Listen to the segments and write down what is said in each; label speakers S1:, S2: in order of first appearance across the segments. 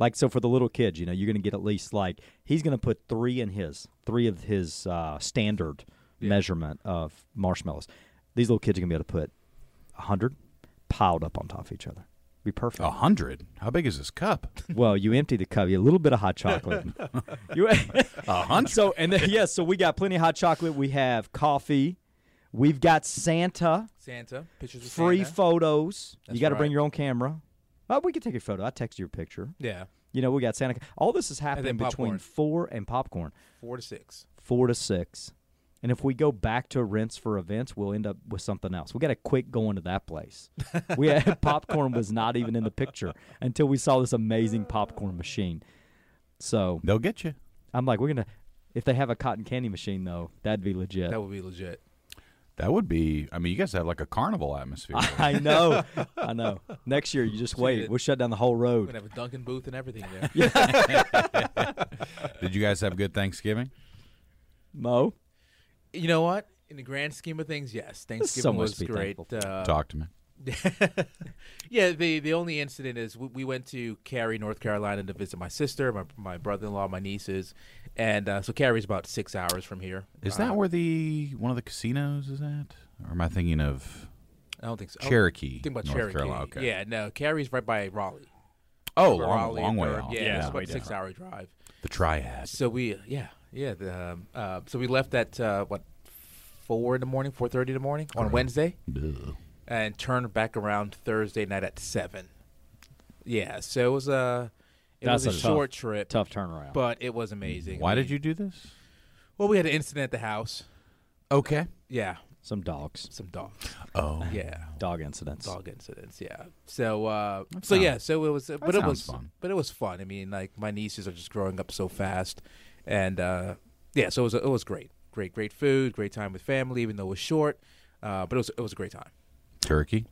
S1: Like so for the little kids, you know, you're going to get at least like he's going to put three in his three of his uh, standard measurement of marshmallows. These little kids are going to be able to put a hundred piled up on top of each other. Be perfect.
S2: A hundred. How big is this cup?
S1: Well, you empty the cup, you a little bit of hot chocolate. you,
S2: A hundred.
S1: so and then yes, so we got plenty of hot chocolate. We have coffee. We've got Santa.
S3: Santa pictures of
S1: Free
S3: Santa.
S1: photos.
S3: That's
S1: you got to bring your own camera. Oh, we can take a photo. I text you a picture.
S3: yeah,
S1: You know, we got Santa. All this is happening between
S3: popcorn.
S1: four and popcorn,
S3: four to six.
S1: four to six. And if we go back to rents for events, we'll end up with something else. We got to quit going to that place. we had popcorn was not even in the picture until we saw this amazing popcorn machine. So
S2: They'll get you.
S1: I'm like, we're gonna. If they have a cotton candy machine, though, that'd be legit.
S3: That would be legit.
S2: That would be. I mean, you guys have like a carnival atmosphere.
S1: I know, I know. Next year, you just wait.
S3: it.
S1: We'll shut down the whole
S3: We're
S1: road.
S3: gonna have a Dunkin' booth and everything there.
S2: Did you guys have a good Thanksgiving?
S1: Mo,
S3: you know what? In the grand scheme of things, yes, Thanksgiving
S1: much
S3: was great.
S1: thankful
S3: Uh,
S2: Talk to me.
S3: yeah, the the only incident is we, we went to Cary, North Carolina, to visit my sister, my my brother in law, my nieces, and uh, so Cary's about six hours from here.
S2: Is that
S3: Uh,
S2: where the one of the casinos is at? Or am I thinking of
S3: I don't think so.
S2: Cherokee?
S3: Think about
S2: North
S3: Cherokee.
S2: Carolina. Okay.
S3: Yeah, no, Cary's right by Raleigh.
S2: Oh, long,
S3: Raleigh
S2: long way off.
S3: Yeah,
S1: Yeah,
S3: it's about a six hour drive.
S2: The triad.
S3: So we, yeah, yeah. The, um, uh, so we left at uh, what four in the morning, four thirty in the morning on Wednesday,
S2: Ugh.
S3: and turned back around Thursday night at seven. Yeah, so it was a it
S1: That's
S3: was a,
S1: a tough-
S3: short trip,
S1: tough turnaround.
S3: but it was amazing.
S2: Why
S3: I
S2: did you do this?
S3: Well, we had an incident at the house.
S2: Okay.
S3: Yeah,
S1: Some dogs,
S3: some dogs.
S2: Oh,
S3: Yeah,
S1: dog incidents.
S3: dog incidents. Yeah. So, uh,
S2: That
S3: so yeah, so it was, but it was
S2: fun.
S3: but it was fun. I mean, like my nieces are just growing up so fast, and uh, yeah, so it was it was great, great, great food, great time with family, even though it was short, uh, but it was it was a great time.
S2: turkey?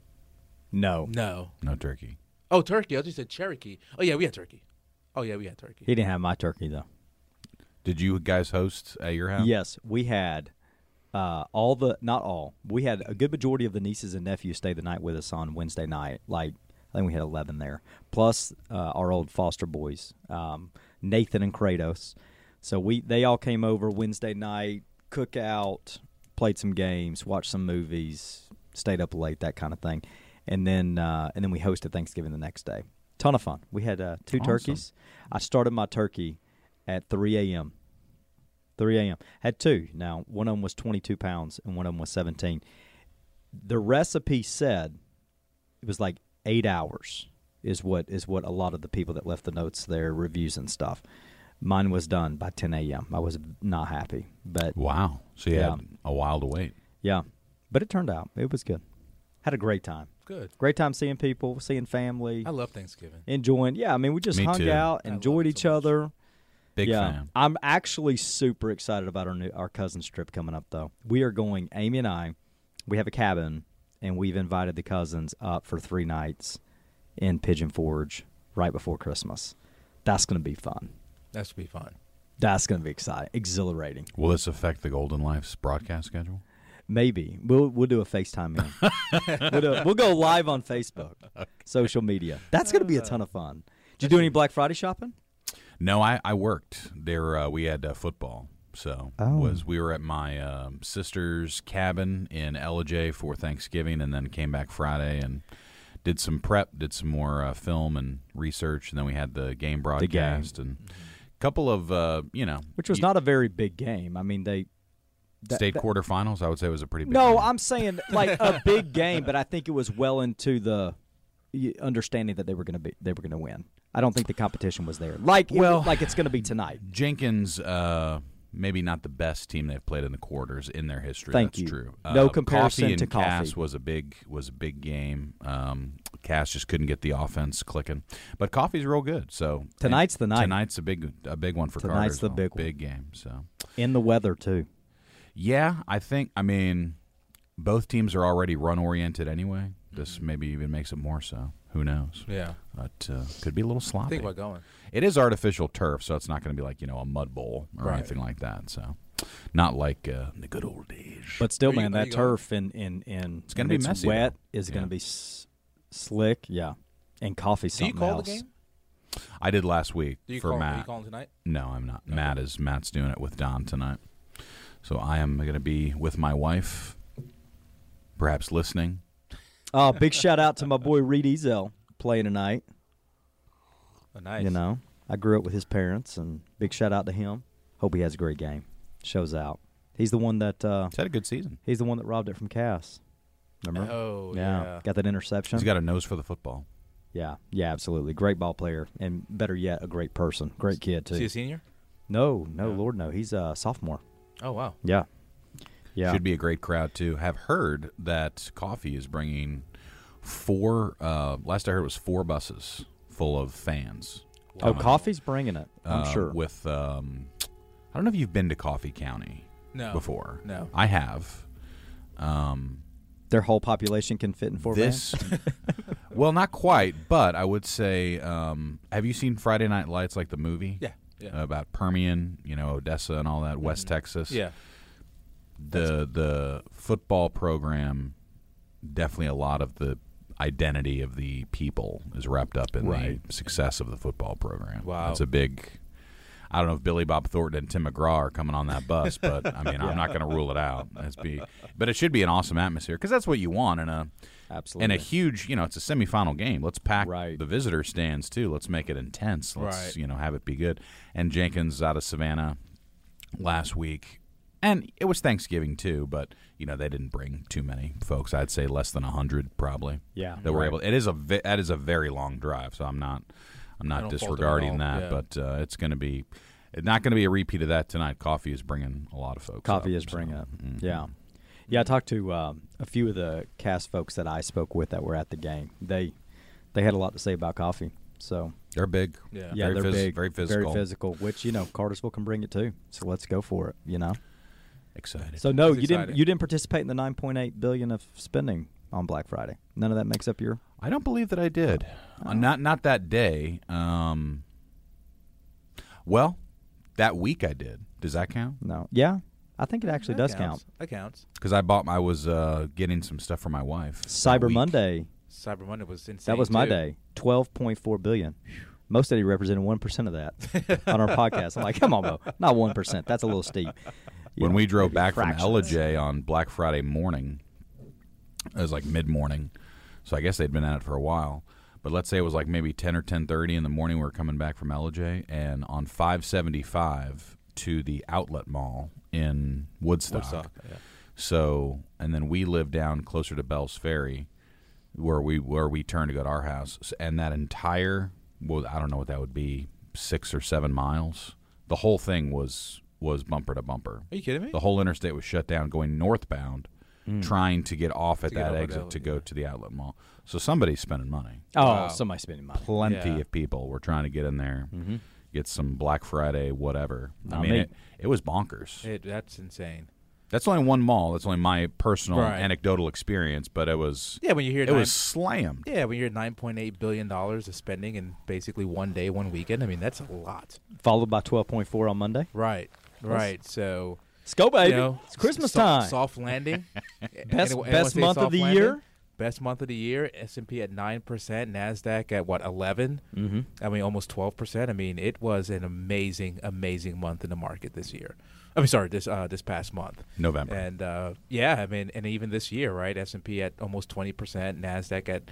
S1: No,
S3: No,
S2: No turkey.
S3: oh turkey. I just said Cherokee. Oh yeah, we had turkey. Oh yeah, we had turkey.
S1: he didn't have my turkey though.
S2: Did you guys host at your house?
S1: Yes, we had uh, all the not all. We had a good majority of the nieces and nephews stay the night with us on Wednesday night. Like I think we had eleven there, plus uh, our old foster boys, um, Nathan and Kratos. So we they all came over Wednesday night, cook out, played some games, watched some movies, stayed up late, that kind of thing, and then uh, and then we hosted Thanksgiving the next day. Ton of fun. We had uh, two
S2: Awesome.
S1: turkeys. I started my turkey at 3 a.m. 3 a.m. Had two. Now, one of them was 22 pounds and one of them was 17. The recipe said it was like eight hours is what is what a lot of the people that left the notes there, reviews and stuff. Mine was done by 10 a.m. I was not happy, but
S2: Wow. So you
S1: Yeah.
S2: had a while to wait.
S1: yeah, but it turned out it was good. Had a great time.
S3: Good.
S1: Great time seeing people, seeing family,
S3: I love Thanksgiving.
S1: enjoying. Yeah, I mean, we just
S2: Me
S1: hung
S2: too.
S1: out,
S3: I
S1: enjoyed each
S3: so
S1: other.
S2: Big
S1: yeah,
S2: fan.
S1: I'm actually super excited about our new our cousins trip coming up though. We are going Amy and I, we have a cabin and we've invited the cousins up for 3 nights in Pigeon Forge right before Christmas. That's going to be fun.
S3: That should be fun.
S1: That's going to be exciting, exhilarating.
S2: Will this affect the Golden Life's broadcast schedule?
S1: Maybe we'll we'll do a FaceTime in. we'll, do, we'll go live on Facebook, social media. That's going to be a ton of fun. Did you do any Black Friday shopping?
S2: No, I, I worked. There uh, we had uh, football. So
S1: Oh.
S2: was we were at my um, sister's cabin in Ellijay for Thanksgiving, and then came back Friday and did some prep, did some more uh, film and research, and then we had the game broadcast and a couple of uh, you know,
S1: Which was
S2: y-
S1: not a very big game. I mean, they that-
S2: state
S1: that-
S2: quarterfinals. I would say was a pretty big.
S1: No,
S2: game.
S1: I'm saying like a big game, but I think it was well into the understanding that they were going to be they were going to win. I don't think the competition was there. Like it-
S2: Well-
S1: like it's going to be tonight.
S2: Jenkins. Uh, Maybe not the best team they've played in the quarters in their history.
S1: Thank
S2: That's
S1: you.
S2: true.
S1: No
S2: Uh,
S1: comparison
S2: Coffee
S1: to
S2: and Cass
S1: Coffee.
S2: was a big was a big game. Um, Cass just couldn't get the offense clicking, but Coffee's real good. So
S1: Tonight's the night.
S2: Tonight's a big a big one for
S1: Tonight's the big one.
S2: big game. So
S1: In the weather too.
S2: Yeah, I think I mean both teams are already run oriented anyway.
S1: Mm-hmm.
S2: This maybe even makes it more so. Who knows?
S3: Yeah.
S2: But uh, could be a little sloppy.
S3: Think about going.
S2: It is artificial turf, so it's not going to be like you know a mud bowl or
S3: Right.
S2: anything like that. So not like uh, the good old days.
S1: But still,
S3: Are
S1: man,
S3: are
S1: that
S3: you going?
S1: turf in in in
S2: It's gonna be messy,
S1: Wet
S2: though.
S1: is going to be s- slick. Yeah, and coffee
S3: Do you
S1: something
S3: call
S1: else.
S3: the game?
S2: I did last week
S3: Do you
S2: for
S3: call? Are you
S2: Matt.
S3: calling tonight?
S2: No, I'm not. Matt is Matt's doing it with Don tonight. So I am going to be with my wife, perhaps listening.
S1: Oh, big shout out to my boy Reed Ezel playing tonight.
S3: Oh, nice.
S1: You know, I grew up with his parents, and big shout out to him. Hope he has a great game. Shows out. He's the one that uh,
S2: He's had a good season.
S1: he's the one that robbed it from Cass. Remember?
S3: Oh yeah.
S1: got that interception.
S2: He's got a nose for the football.
S1: yeah, yeah, absolutely. Great ball player, and better yet, a great person. Great kid
S3: Is he
S1: too.
S3: a senior?
S1: No, no,
S3: Yeah.
S1: Lord, no. He's a sophomore.
S3: Oh wow.
S1: Yeah, yeah.
S2: Should be a great crowd too. Have heard that Coffee is bringing four. Uh, last I heard was four buses full of fans.
S1: oh,
S2: coming,
S1: coffee's bringing it. I'm
S2: uh,
S1: sure.
S2: With um, I don't know if you've been to Coffee County
S3: No.
S2: before.
S3: No.
S2: I have. Um,
S1: Their whole population can fit in four
S2: this,
S1: vans.
S2: well, not quite, but I would say, um, have you seen Friday Night Lights, like the movie?
S3: Yeah. Yeah.
S2: Uh, about Permian, you know, Odessa and all that, mm-hmm. West Texas.
S3: yeah.
S2: the the football program definitely a lot of the identity of the people is wrapped up in
S1: Right.
S2: the success of the football program.
S3: Wow.
S2: it's a big. I don't know if Billy Bob Thornton and Tim McGraw are coming on that bus, but I mean, I'm not going to rule it out. It's be, but it should be an awesome atmosphere because that's what you want in a
S1: Absolutely.
S2: in a huge, you know, it's a semifinal game. Let's pack
S1: Right.
S2: the visitor stands too. Let's make it intense. Let's
S3: Right.
S2: you know have it be good. And Jenkins out of Savannah last week, and it was Thanksgiving too, but you know they didn't bring too many folks. I'd say less than hundred probably.
S1: Yeah,
S2: that were able. It is a that is a very long drive, so I'm not I'm not
S3: don't fault it at
S2: disregarding that,
S3: Yeah.
S2: but uh, it's going to be. Not going to be a repeat of that tonight. Coffee is bringing a lot of folks.
S1: Coffee
S2: up,
S1: is bringing
S2: so,
S1: it.
S2: mhm.
S1: Yeah. Yeah, I talked to um, a few of the Cass folks that I spoke with that were at the game. They they had a lot to say about coffee. So
S2: They're big.
S3: Yeah.
S1: yeah,
S2: very
S1: they're
S2: phys-
S1: big,
S2: very physical.
S1: very physical. Which you know, Cartersville can bring it too. So let's go for it. You know.
S2: Excited.
S1: So no,
S3: That's
S1: you didn't. You didn't participate in the 9.8 billion of spending on Black Friday. None of that makes up your.
S2: I don't believe that I did. Uh, not not that day. Um, well, that week I did. Does that count?
S1: No. Yeah, I think it actually
S3: That
S1: does
S3: counts.
S1: count.
S3: That counts.
S2: Because I bought. I was uh, getting some stuff for my wife.
S1: Cyber. Monday.
S3: Cyber Monday was insane.
S1: That was my
S3: too.
S1: day. 12.4 billion. Most of you represented one percent of that on our podcast. I'm like, come on, Bo, not one percent. That's a little steep. You
S2: When
S1: know,
S2: we drove
S1: maybe
S2: back from
S1: fractions.
S2: Ellijay on Black Friday morning, it was like mid morning, so I guess they'd been at it for a while. But let's say it was like maybe ten or ten thirty in the morning. We were coming back from Ellijay, and on five seventy five to the outlet mall in Woodstock.
S3: Woodstock. Yeah.
S2: So, and then we live down closer to Bell's Ferry, where we where we turn to go to our house, and that entire well, I don't know what that would be, six or seven miles. The whole thing was was bumper to bumper.
S3: Are you kidding me?
S2: The whole interstate was shut down, going northbound, Mm. trying to get off at
S3: To
S2: that exit
S3: outlet,
S2: to go
S3: yeah.
S2: to the outlet mall. So somebody's spending money.
S1: Oh,
S3: Wow.
S1: somebody's spending money.
S2: Plenty
S3: Yeah.
S2: of people were trying to get in there, mm-hmm. get some Black Friday, whatever. I mean,
S1: me.
S2: it, it was bonkers.
S3: It, that's insane.
S2: That's only one mall. That's only my personal
S3: Right.
S2: anecdotal experience, but it was
S3: Yeah, when you hear
S2: it
S3: nine,
S2: was slammed.
S3: yeah, when you're nine point eight billion dollars of spending in basically one day, one weekend. I mean, that's a lot.
S1: Followed by 12.4 on Monday.
S3: Right. Right. So
S1: Let's go, baby.
S3: you know,
S1: it's Christmas
S3: so-
S1: time.
S3: Soft landing.
S1: Best-
S3: Anyone- anyone
S1: best
S3: say
S1: month of the
S3: landing?
S1: year?
S3: Best month of the year. S and P at nine percent. Nasdaq at what eleven?
S1: Mm-hmm.
S3: I mean, almost twelve percent. I mean, it was an amazing, amazing month in the market this year. I mean, sorry, this uh, this past month.
S2: November.
S3: And uh, yeah, I mean, and even this year, right? S and P at almost twenty percent, Nasdaq at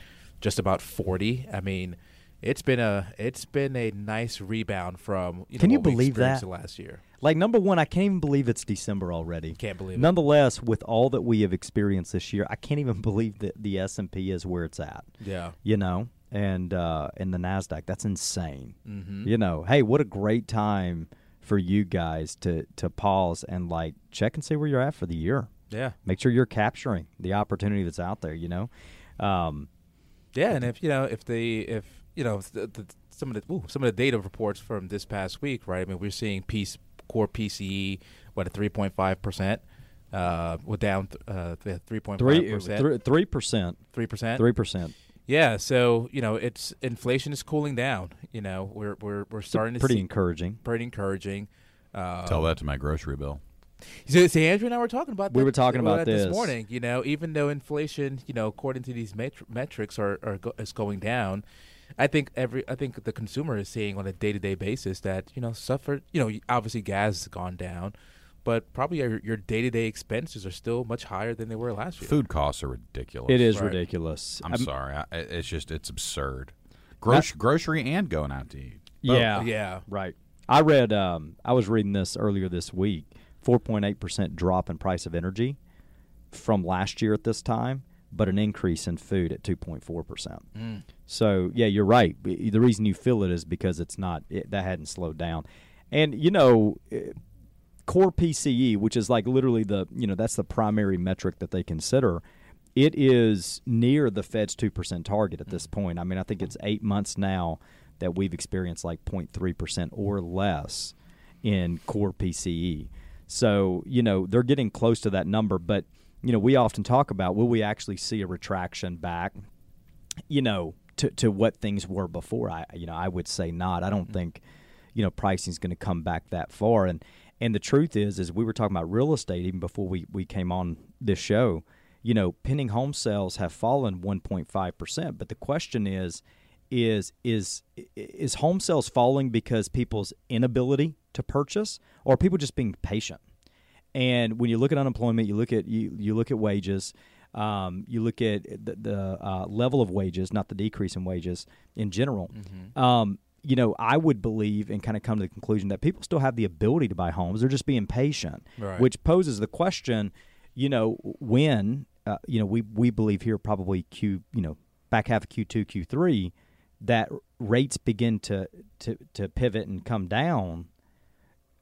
S3: just about forty. I mean, it's been a it's been a nice rebound from. You know,
S1: Can you believe that?
S3: last year?
S1: Like number one, I can't even believe it's December already.
S3: Can't believe it.
S1: Nonetheless, with all that we have experienced this year, I can't even believe that the S and P is where it's at.
S3: Yeah.
S1: You know, and uh, and the Nasdaq, that's insane.
S3: Mm-hmm.
S1: You know, hey, what a great time for you guys to to pause and like check and see where you're at for the year.
S3: Yeah.
S1: Make sure you're capturing the opportunity that's out there. You know, um,
S3: Yeah, and if you know if the if you know the, the, some of the ooh, some of the data reports from this past week, right? I mean, we're seeing piece core PCE what at three point five percent. Uh, we're down th- uh, three point five
S1: three
S3: percent.
S1: three percent,
S3: Three percent.
S1: three percent.
S3: Yeah, so you know, it's inflation is cooling down. You know, we're we're we're starting to
S1: Pretty encouraging.
S3: pretty encouraging. Uh,
S2: Tell that to my grocery bill.
S3: So, see, Andrew and I were talking about
S1: We were talking
S3: uh,
S1: about
S3: that
S1: this.
S3: morning. You know, even though inflation, you know, according to these metr- metrics, are, are go- is going down, I think every I think the consumer is seeing on a day to day basis that you know suffer. You know, obviously gas has gone down, but probably your your day to day expenses are still much higher than they were last year.
S2: Food costs are ridiculous.
S1: It is
S3: Right.
S1: ridiculous.
S2: I'm
S1: I'm-
S2: sorry. I, it's just it's absurd. Grocery, grocery and going out to eat.
S1: Yeah.
S3: yeah.
S1: Right. I read. Um, I was reading this earlier this week. Four point eight percent drop in price of energy from last year at this time, but an increase in food at two point four percent.
S3: Mm.
S1: So yeah, you're right. The reason you feel it is because it's not it, that hadn't slowed down, and you know, eh, core PCE, which is like literally the you know that's the primary metric that they consider. It is near the Fed's two percent target at this point. I mean, I think it's eight months now that we've experienced like 0.3 percent or less in core PCE. So you know they're getting close to that number, but you know we often talk about will we actually see a retraction back? you know to to what things were before i you know i would say not. I don't mm. think you know pricing is going to come back that far. And and the truth is is we were talking about real estate even before we we came on this show. You know pending home sales have fallen 1.5% but the question is is is is home sales falling because people's inability to purchase or are people just being patient? And when you look at unemployment, you look at you, you look at wages, um, you look at the, the uh, level of wages, not the decrease in wages in general. Um, you know, I would believe and kind of come to the conclusion that people still have the ability to buy homes. They're just being patient,
S3: Right.
S1: which poses the question. You know, when uh, you know we we believe here probably Q you know back half of Q two Q three that rates begin to to to pivot and come down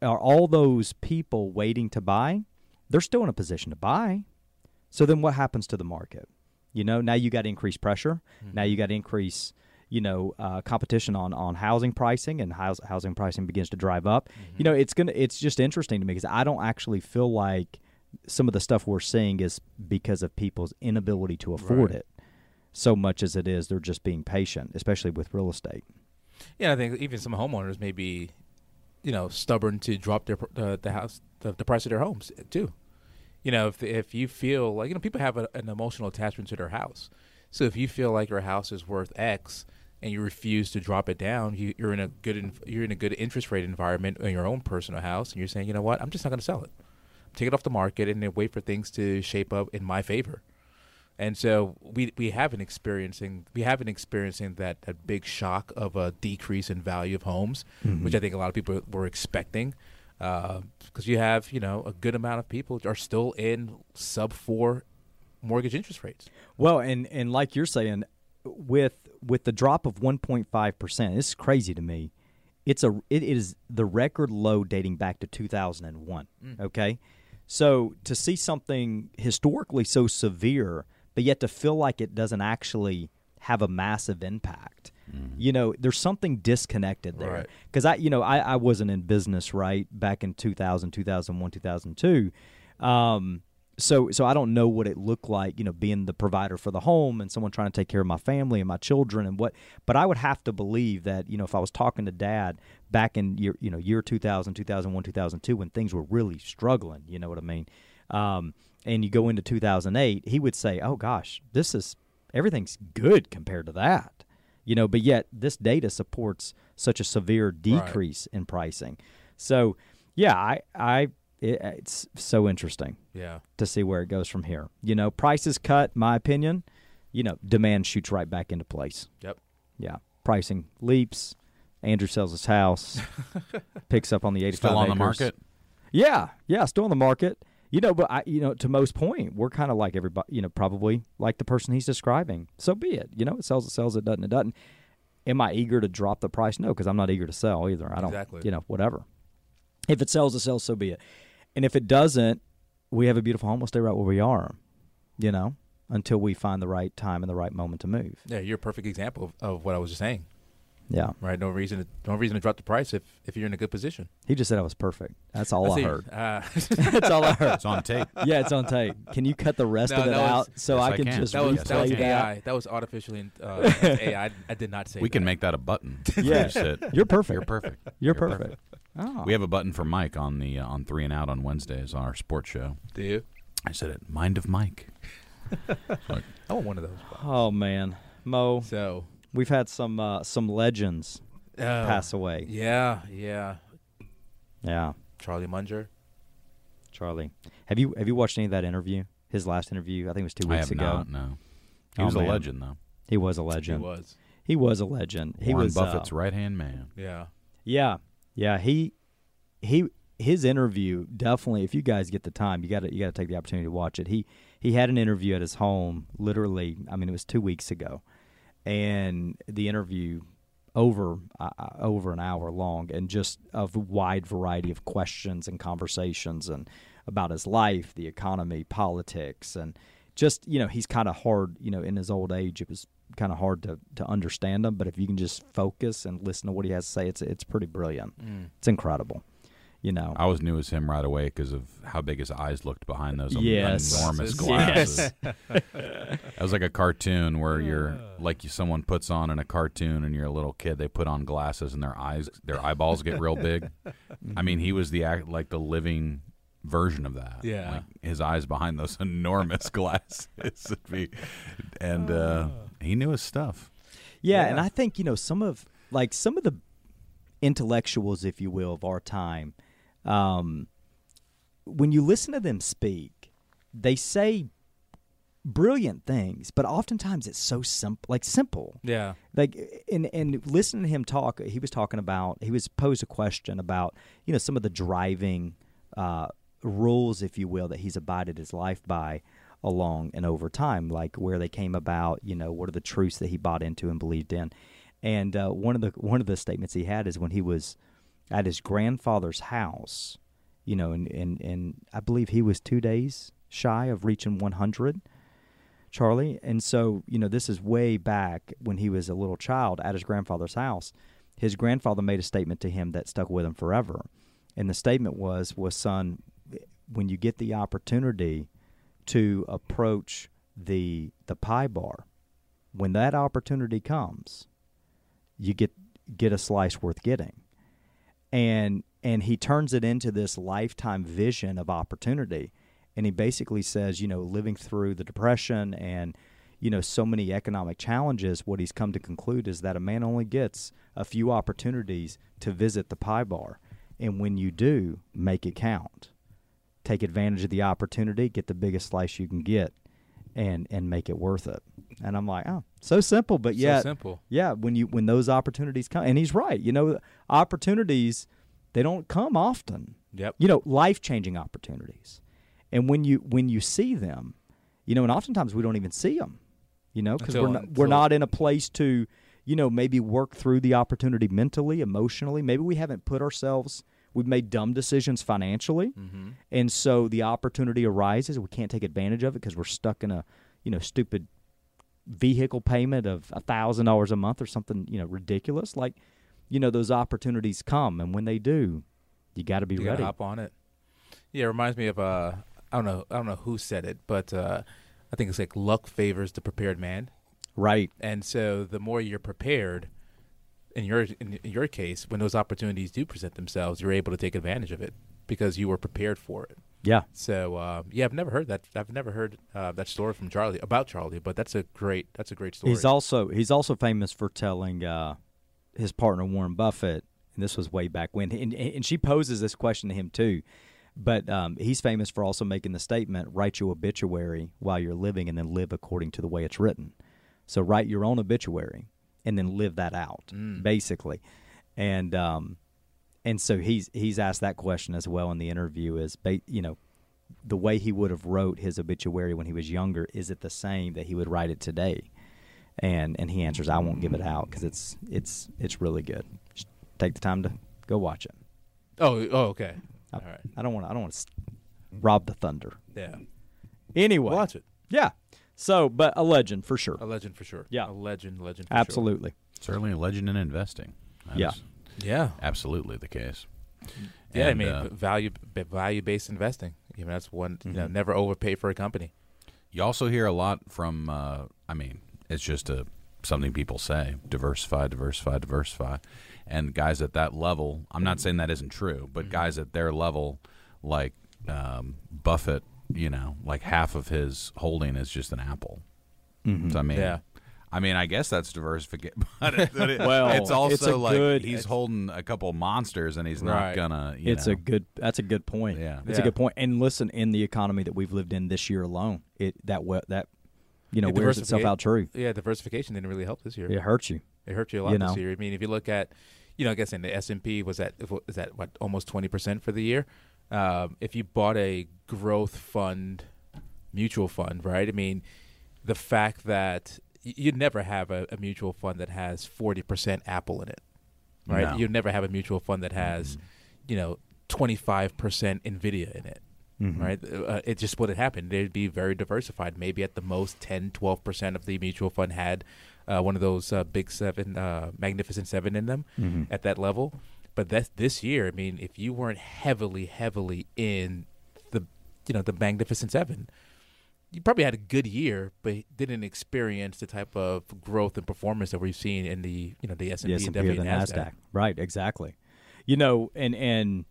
S1: are all those people waiting to buy they're still in a position to buy so then what happens to the market? You know now you got increased pressure. Now you got increase you know uh, competition on on housing pricing and house, housing pricing begins to drive up. You know it's gonna it's just interesting to me because i don't actually feel like some of the stuff we're seeing is because of people's inability to afford
S3: Right.
S1: it so much as it is they're just being patient especially with real estate.
S3: Yeah, I think even some homeowners may be, you know, stubborn to drop their uh, the house the, the price of their homes too. You know, if if you feel like you know people have a, an emotional attachment to their house, so if you feel like your house is worth X and you refuse to drop it down, you, you're in a good you're in a good interest rate environment in your own personal house, and you're saying, you know what, I'm just not going to sell it. Take it off the market and then wait for things to shape up in my favor. And so we we haven't experiencing we haven't experiencing that, that big shock of a decrease in value of homes, which mm-hmm. I think a lot of people were expecting, Uh, because you have you know a good amount of people are still in sub four mortgage interest rates.
S1: Well, and and like you're saying, with with the drop of 1.5 percent, this is crazy to me. It's a it is the record low dating back to 2001. Mm. Okay, so to see something historically so severe, but yet to feel like it doesn't actually have a massive impact. You know, there's something disconnected there.
S3: Right.
S1: Because I, you know, I, I wasn't in business right back in 2000, 2001, 2002. Um, so so I don't know what it looked like, you know, being the provider for the home and someone trying to take care of my family and my children and what. But I would have to believe that you know if I was talking to Dad back in year you know year 2000, 2001, 2002 when things were really struggling, you know what I mean. Um, and you go into 2008, he would say, "Oh gosh, this is everything's good compared to that." You know, but yet this data supports such a severe decrease in pricing. So, yeah, I I it, it's so interesting
S3: Yeah,
S1: to see where it goes from here. You know, prices cut, my opinion, you know, demand shoots right back into place.
S3: yep.
S1: Yeah. Pricing leaps. Andrew sells his house, picks up on the 85
S2: Still on the market.
S1: Yeah, yeah, still on the market. You know, but I, you know, to Mo's point, we're kind of like everybody. You know, probably like the person he's describing. So be it. You know, it sells, it sells, it doesn't, it doesn't. Am I eager to drop the price? No, because I'm not eager to sell either. I don't.
S3: Exactly.
S1: You know, whatever. If it sells, it sells. So be it. And if it doesn't, we have a beautiful home. We'll stay right where we are. You know, until we find the right time and the right moment to move.
S3: Yeah, you're a perfect example of, of what I was just saying.
S1: Yeah.
S3: Right, no reason to no reason to drop the price if if you're in a good position.
S1: He just said I was perfect. That's all I,
S3: see.
S1: heard.
S3: Uh,
S1: That's all I heard.
S2: It's on tape.
S1: Yeah, it's on tape. Can you cut the rest
S3: No,
S1: of it
S3: was-
S1: out so
S2: Yes,
S1: I
S2: I
S1: can
S2: can.
S1: just
S3: that was
S2: Yes,
S3: that was
S1: replay that?
S3: That was artificially uh, AI. I, I did not say.
S2: We can make that a button.
S1: Yeah.
S2: Just hit.
S1: You're perfect.
S2: You're perfect.
S1: You're perfect. Oh.
S2: We have a button for Mike on the uh, on three and out on Wednesdays on our sports show.
S3: Do you?
S2: I said it. Mind of Mike.
S3: I want one of those.
S1: oh man, Mo.
S3: So
S1: we've had some uh, some legends
S3: Oh,
S1: pass away.
S3: Yeah, yeah.
S1: Yeah,
S3: Charlie Munger.
S1: Charlie. Have you have you watched any of that interview? His last interview, I think it was two
S2: I
S1: weeks
S2: have
S1: ago.
S2: not. No, he
S1: Oh,
S2: was
S1: man.
S2: a legend though.
S1: He was a legend.
S3: He
S1: legend.
S3: was.
S1: He was a legend. He
S2: Warren
S1: was uh,
S2: Buffett's right hand man.
S3: Yeah.
S1: Yeah, yeah. He he his interview definitely. If you guys get the time, you got to you got to take the opportunity to watch it. He he had an interview at his home. Literally, I mean, it was two weeks ago, and the interview over uh, uh, over an hour long, and just a wide variety of questions and conversations and about his life, the economy, politics, and just you know he's kind of hard. You know, in his old age, it was kind of hard to to understand him. But if you can just focus and listen to what he has to say, it's it's pretty brilliant.
S3: Mm.
S1: It's incredible. You know.
S2: I was new as him right away because of how big his eyes looked behind those
S1: Yes.
S2: enormous
S3: Glasses.
S2: glasses. That was like a cartoon where you're like you, someone puts on in a cartoon and you're a little kid. They put on glasses and their eyes, their eyeballs get real big. I mean, he was the act like the living version of that.
S3: Yeah.
S2: like his eyes behind those enormous glasses. It'd be- and uh, he knew his stuff.
S1: Yeah,
S3: Yeah.
S1: and I think you know some of like some of the intellectuals, if you will, of our time. Um, when you listen to them speak, they say brilliant things, but oftentimes it's so simple, like simple.
S3: Yeah.
S1: like and and listening to him talk he was talking about he was posed a question about you know some of the driving uh, rules if you will that he's abided his life by along and over time like where they came about you know what are the truths that he bought into and believed in and uh, one of the one of the statements he had is when he was at his grandfather's house you know and and, and i believe he was two days shy of reaching 100 Charlie. And so, you know, this is way back when he was a little child at his grandfather's house. His grandfather made a statement to him that stuck with him forever. And the statement was, was son, when you get the opportunity to approach the the pie bar, when that opportunity comes, you get get a slice worth getting. And and he turns it into this lifetime vision of opportunity. And he basically says, you know, living through the depression and you know so many economic challenges, what he's come to conclude is that a man only gets a few opportunities to visit the pie bar, and when you do, make it count. Take advantage of the opportunity, get the biggest slice you can get, and and make it worth it. And I'm like, oh, so simple, but yeah,
S3: so simple.
S1: yeah, when you when those opportunities come, and he's right. You know, opportunities they don't come often
S3: Yep.
S1: you know life changing opportunities and when you when you see them you know and oftentimes we don't even see them you know because we're not, we're not in a place to you know maybe work through the opportunity mentally emotionally maybe we haven't put ourselves we've made dumb decisions financially.
S3: Mm-hmm.
S1: and so the opportunity arises. We can't take advantage of it because we're stuck in a you know stupid vehicle payment of a thousand dollars a month or something you know ridiculous. Like you know those opportunities come and when they do you got to be
S3: You
S1: ready.
S3: hop on it. Yeah, it reminds me of uh, I don't know, I don't know who said it, but uh, I think it's like luck favors the prepared man,
S1: right.
S3: And so the more you're prepared, in your in your case, when those opportunities do present themselves, you're able to take advantage of it because you were prepared for it.
S1: yeah
S3: So uh, yeah, I've never heard that. I've never heard uh, that story from Charlie about Charlie, but that's a great that's a great story.
S1: He's also he's also famous for telling uh, his partner Warren Buffett, and this was way back when, and, and she poses this question to him too. But um, he's famous for also making the statement: "Write your obituary while you're living, and then live according to the way it's written." So write your own obituary, and then live that out,
S3: Mm.
S1: basically. And um, and so he's he's asked that question as well in the interview. Is ba- you know the way he would have wrote his obituary when he was younger is it the same that he would write it today? And and he answers, I won't give it out because it's it's it's really good. Just take the time to go watch it.
S3: oh oh okay
S1: I,
S3: all right
S1: I don't want I don't want to rob the thunder.
S3: yeah
S1: Anyway,
S3: watch it
S1: yeah. So, but a legend for sure.
S3: a legend for sure
S1: Yeah.
S3: a legend legend for sure.
S1: Absolutely.
S2: Certainly a legend in investing. That
S1: Yeah.
S3: yeah
S2: absolutely the case.
S3: Yeah, I mean
S2: uh,
S3: value value based investing. You know, that's one. You know, never overpay for a company.
S2: You also hear a lot from. Uh, I mean, it's just a something people say: diversify, diversify, diversify. And guys at that level, I'm not saying that isn't true, but
S3: Mhm.
S2: guys at their level, like um, Buffett, you know, like half of his holding is just an Apple.
S1: Mhm.
S2: So I mean,
S3: Yeah.
S2: I mean, I guess that's diversification, but, it, it-
S1: Well,
S2: it's also
S1: it's
S2: like
S1: good-
S2: he's holding a couple monsters, and he's not
S3: Right.
S2: gonna. You
S1: it's
S2: know.
S1: a good. That's a good point.
S2: Yeah.
S1: it's a good point. And listen, in the economy that we've lived in this year alone, it that that you know
S3: Yeah,
S1: wears itself out true.
S3: Yeah, diversification didn't really help this year.
S1: It hurts you.
S3: It hurt you a lot
S1: You
S3: this year. I mean, if you look at, you know, I guess in the S and P was at is that what almost twenty percent for the year. Um, if you bought a growth fund, mutual fund, right? I mean, the fact that you'd never have a, a mutual fund that has forty percent Apple in it, right?
S2: No.
S3: You'd never have a mutual fund that has, you know, twenty five percent Nvidia in it.
S1: Mhm.
S3: Right, uh, it just would have happened. They'd be very diversified. Maybe at the most 10, 12 percent of the mutual fund had uh, one of those uh, big seven, uh, magnificent seven in them
S1: Mhm.
S3: at that level. But that's this year. I mean, if you weren't heavily, heavily in the, you know, the magnificent seven, you probably had a good year, but didn't experience the type of growth and performance that we've seen in the, you know, the S and P
S1: S&P
S3: and
S1: the Nasdaq. Right, exactly. You know, and and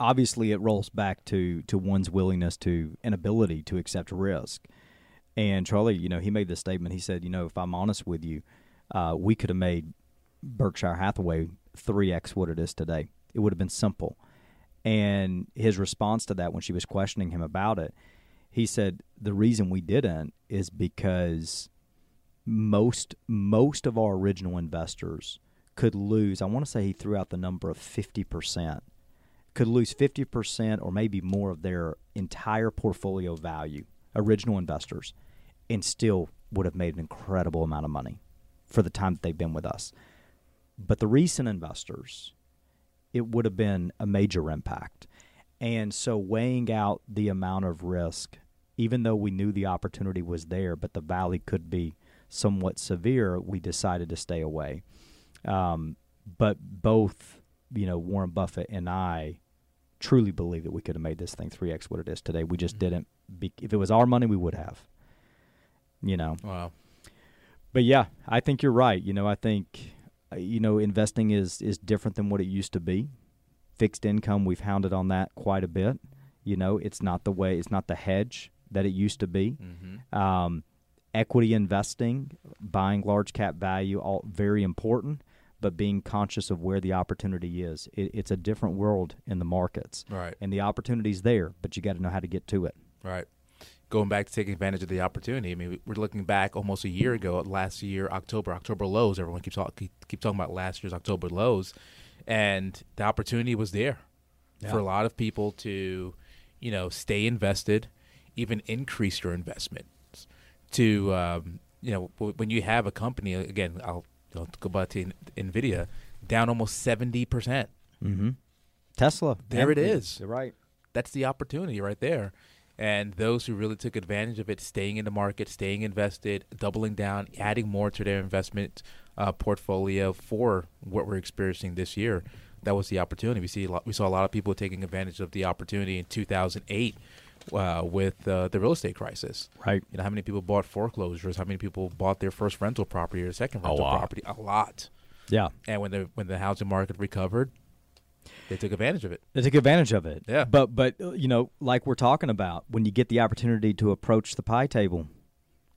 S1: obviously it rolls back to to one's willingness to and ability to accept risk. And Charlie, you know, he made this statement. He said, you know, if I'm honest with you, uh, we could have made Berkshire Hathaway three x what it is today. It would have been simple. And his response to that, when she was questioning him about it, he said the reason we didn't is because most most of our original investors could lose. I want to say he threw out the number of fifty percent. Could lose fifty percent or maybe more of their entire portfolio value, original investors, and still would have made an incredible amount of money for the time that they've been with us. But the recent investors, it would have been a major impact. And so weighing out the amount of risk, even though we knew the opportunity was there, but the valley could be somewhat severe, we decided to stay away. Um, but both, you know, Warren Buffett and I truly believe that we could have made this thing 3x what it is today. We just didn't. Be, if it was our money, we would have. You know,
S3: Wow.
S1: but yeah, I think you're right. You know, I think you know investing is is different than what it used to be. Fixed income, we've hounded on that quite a bit. You know, it's not the way, it's not the hedge that it used to be.
S3: Mm-hmm.
S1: Um, equity investing, buying large cap value, all very important, but being conscious of where the opportunity is. It, it's a different world in the markets,
S3: Right.
S1: and the opportunity's there, but you got to know how to get to it.
S3: Right. Going back to taking advantage of the opportunity. I mean, we- we're looking back almost a year ago, at last year, October, October lows. Everyone keeps talk, keep, keep talking about last year's October lows, and the opportunity was there for a lot of people to, you know, stay invested, even increase your investments. To um, you know, w- when you have a company again, I'll, I'll go back to Nvidia, down almost seventy percent.
S1: Mm-hmm. Tesla,
S3: There it
S1: Nvidia. You're right.
S3: that's the opportunity right there. And those who really took advantage of it, staying in the market, staying invested, doubling down, adding more to their investment uh, portfolio for what we're experiencing this year, that was the opportunity. We see a lot, we saw a lot of people taking advantage of the opportunity in 2008 uh, with uh, the real estate crisis.
S1: Right.
S3: You know how many people bought foreclosures? How many people bought their first rental property or second rental
S2: lot.
S3: property? A lot.
S1: Yeah.
S3: And when the when the housing market recovered, they took advantage of it.
S1: They took advantage of it.
S3: Yeah.
S1: But but uh, you know, like we're talking about, when you get the opportunity to approach the pie table,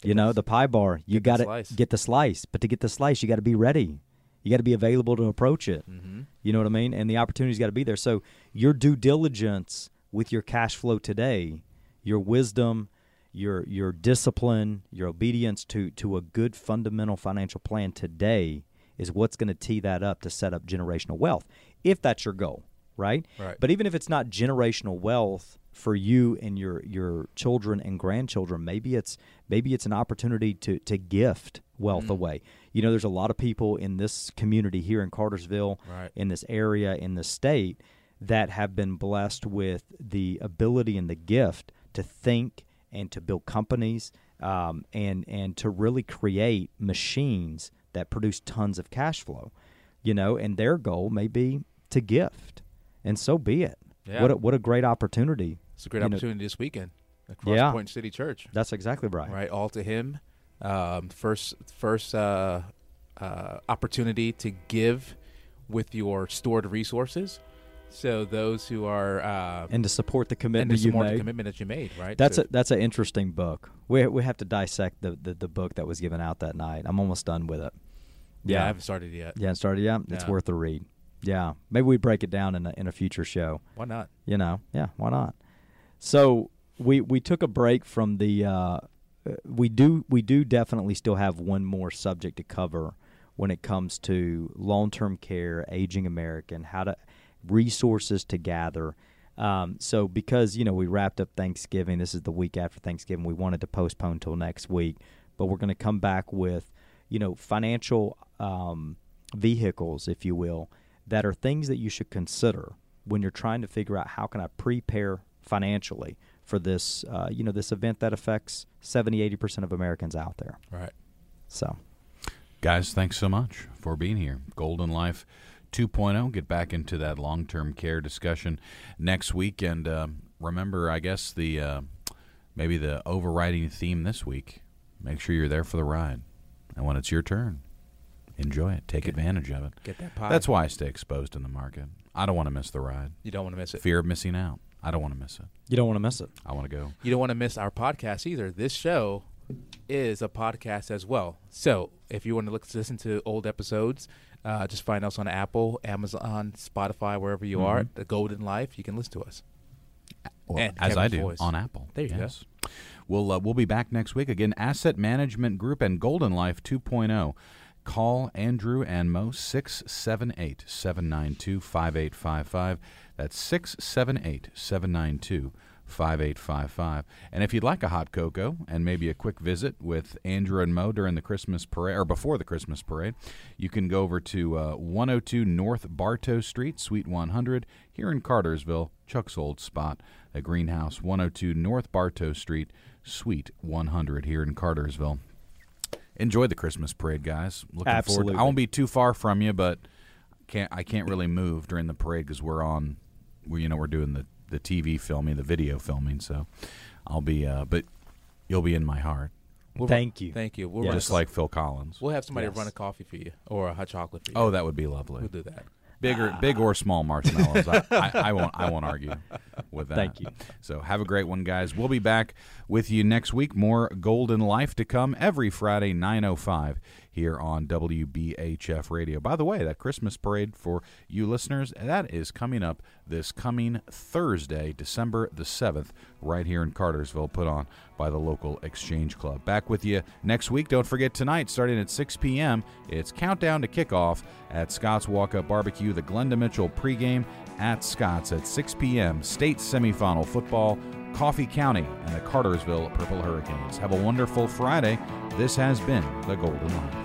S1: you
S3: Get
S1: know,
S3: the-
S1: the pie bar, you got to get the slice. But to get the slice, you got to be ready. You got to be available to approach it.
S3: Mm-hmm.
S1: You know what I mean? And the opportunity's got to be there. So your due diligence with your cash flow today, your wisdom, your your discipline, your obedience to to a good fundamental financial plan today is what's going to tee that up to set up generational wealth. If that's your goal, right?
S3: Right.
S1: But even if it's not generational wealth for you and your your children and grandchildren, maybe it's maybe it's an opportunity to to gift wealth
S3: Mm.
S1: away. You know, there's a lot of people in this community here in Cartersville,
S3: Right.
S1: in this area, in the state, that have been blessed with the ability and the gift to think and to build companies um, and and to really create machines that produce tons of cash flow. You know, and their goal may be to gift, and so be it.
S3: Yeah.
S1: What a, what a great opportunity.
S3: It's a great
S1: You know-
S3: opportunity this weekend across
S1: Yeah.
S3: Point City Church.
S1: That's exactly right.
S3: Right, all to him. Um, first, first uh, uh, opportunity to give with your stored resources, So those who are uh,
S1: and to support the
S3: and to
S1: commitment you
S3: support the
S1: made.
S3: commitment that you made, right?
S1: That's
S3: So-
S1: a that's an interesting book. We we have to dissect the, the the book that was given out that night. I'm almost done with it.
S3: yeah, I haven't started yet.
S1: Yeah, it started. Yeah, it's worth a read. Yeah, maybe we break it down in a in a future show.
S3: Why not?
S1: You know, yeah, why not? So we we took a break from the. Uh, uh, we do we do definitely still have one more subject to cover when it comes to long term care, aging American, how to resources to gather. Um, so because you know we wrapped up Thanksgiving, this is the week after Thanksgiving. We wanted to postpone till next week, but we're going to come back with you know financial um, vehicles, if you will, that are things that you should consider when you're trying to figure out how can I prepare financially for this uh, you know this event that affects 70 80 percent of Americans out there.
S3: Right.
S1: So
S2: Guys, thanks so much for being here. Golden Life 2.0. Get back into that long term care discussion next week. And um remember, I guess, the uh, maybe the overriding theme this week make sure you're there for the ride. And when it's your turn, enjoy it. Take
S3: Get-
S2: advantage of it.
S3: Get that pie.
S2: That's why I stay exposed in the market. I don't want to miss the ride.
S3: you don't want to miss it.
S2: Fear of missing out. I don't want to miss it.
S1: you don't want to miss it.
S2: I want to go.
S3: You don't want to miss our podcast either. This show is a podcast as well. So if you want to look, listen to old episodes, uh, just find us on Apple, Amazon, Spotify, wherever you are.
S2: Mhm.
S3: The Golden Life, you can listen to us.
S2: Well,
S3: And
S2: as I do
S3: voice.
S2: on Apple.
S3: There you go.
S2: We'll uh, we'll be back next week again. Asset Management Group and Golden Life 2.0. Call Andrew and Mo 678 792 5855. That's 678 792 5855. And if you'd like a hot cocoa and maybe a quick visit with Andrew and Mo during the Christmas parade or before the Christmas parade, you can go over to uh, 102 North Bartow Street, Suite 100, here in Cartersville, Chuck's old spot, a greenhouse, 102 North Bartow Street, Suite 100, here in Cartersville. Enjoy the Christmas parade, guys. Looking forward.
S1: Absolutely.
S2: I won't be too far from you, but can't I can't really move during the parade because we're on, we you know we're doing the the TV filming, the video filming. So I'll be, uh, but you'll be in my heart,
S3: We'll
S1: Thank you.
S3: Thank you. We'll
S1: Yes.
S2: just like Phil Collins.
S3: we'll have somebody
S1: Yes.
S3: run a coffee for you or a hot chocolate for you.
S2: Oh, that would be lovely.
S3: we'll do that.
S2: Bigger, big or small marshmallows. I, I, I won't. I won't argue with that.
S1: Thank you.
S2: So have a great one, guys. We'll be back with you next week. More Golden Life to come every Friday, nine oh five here on WBHF Radio. By the way, that Christmas parade for you listeners that is coming up this coming Thursday, December the seventh, right here in Cartersville, put on by the local Exchange Club. Back with you next week. Don't forget tonight, starting at 6 p.m. It's countdown to kickoff at Scott's Walk Up Barbecue. The Glenda Mitchell pregame at Scott's at 6 p.m. State semifinal football. Coffee County and the Cartersville Purple Hurricanes. Have a wonderful Friday. This has been the Golden Life.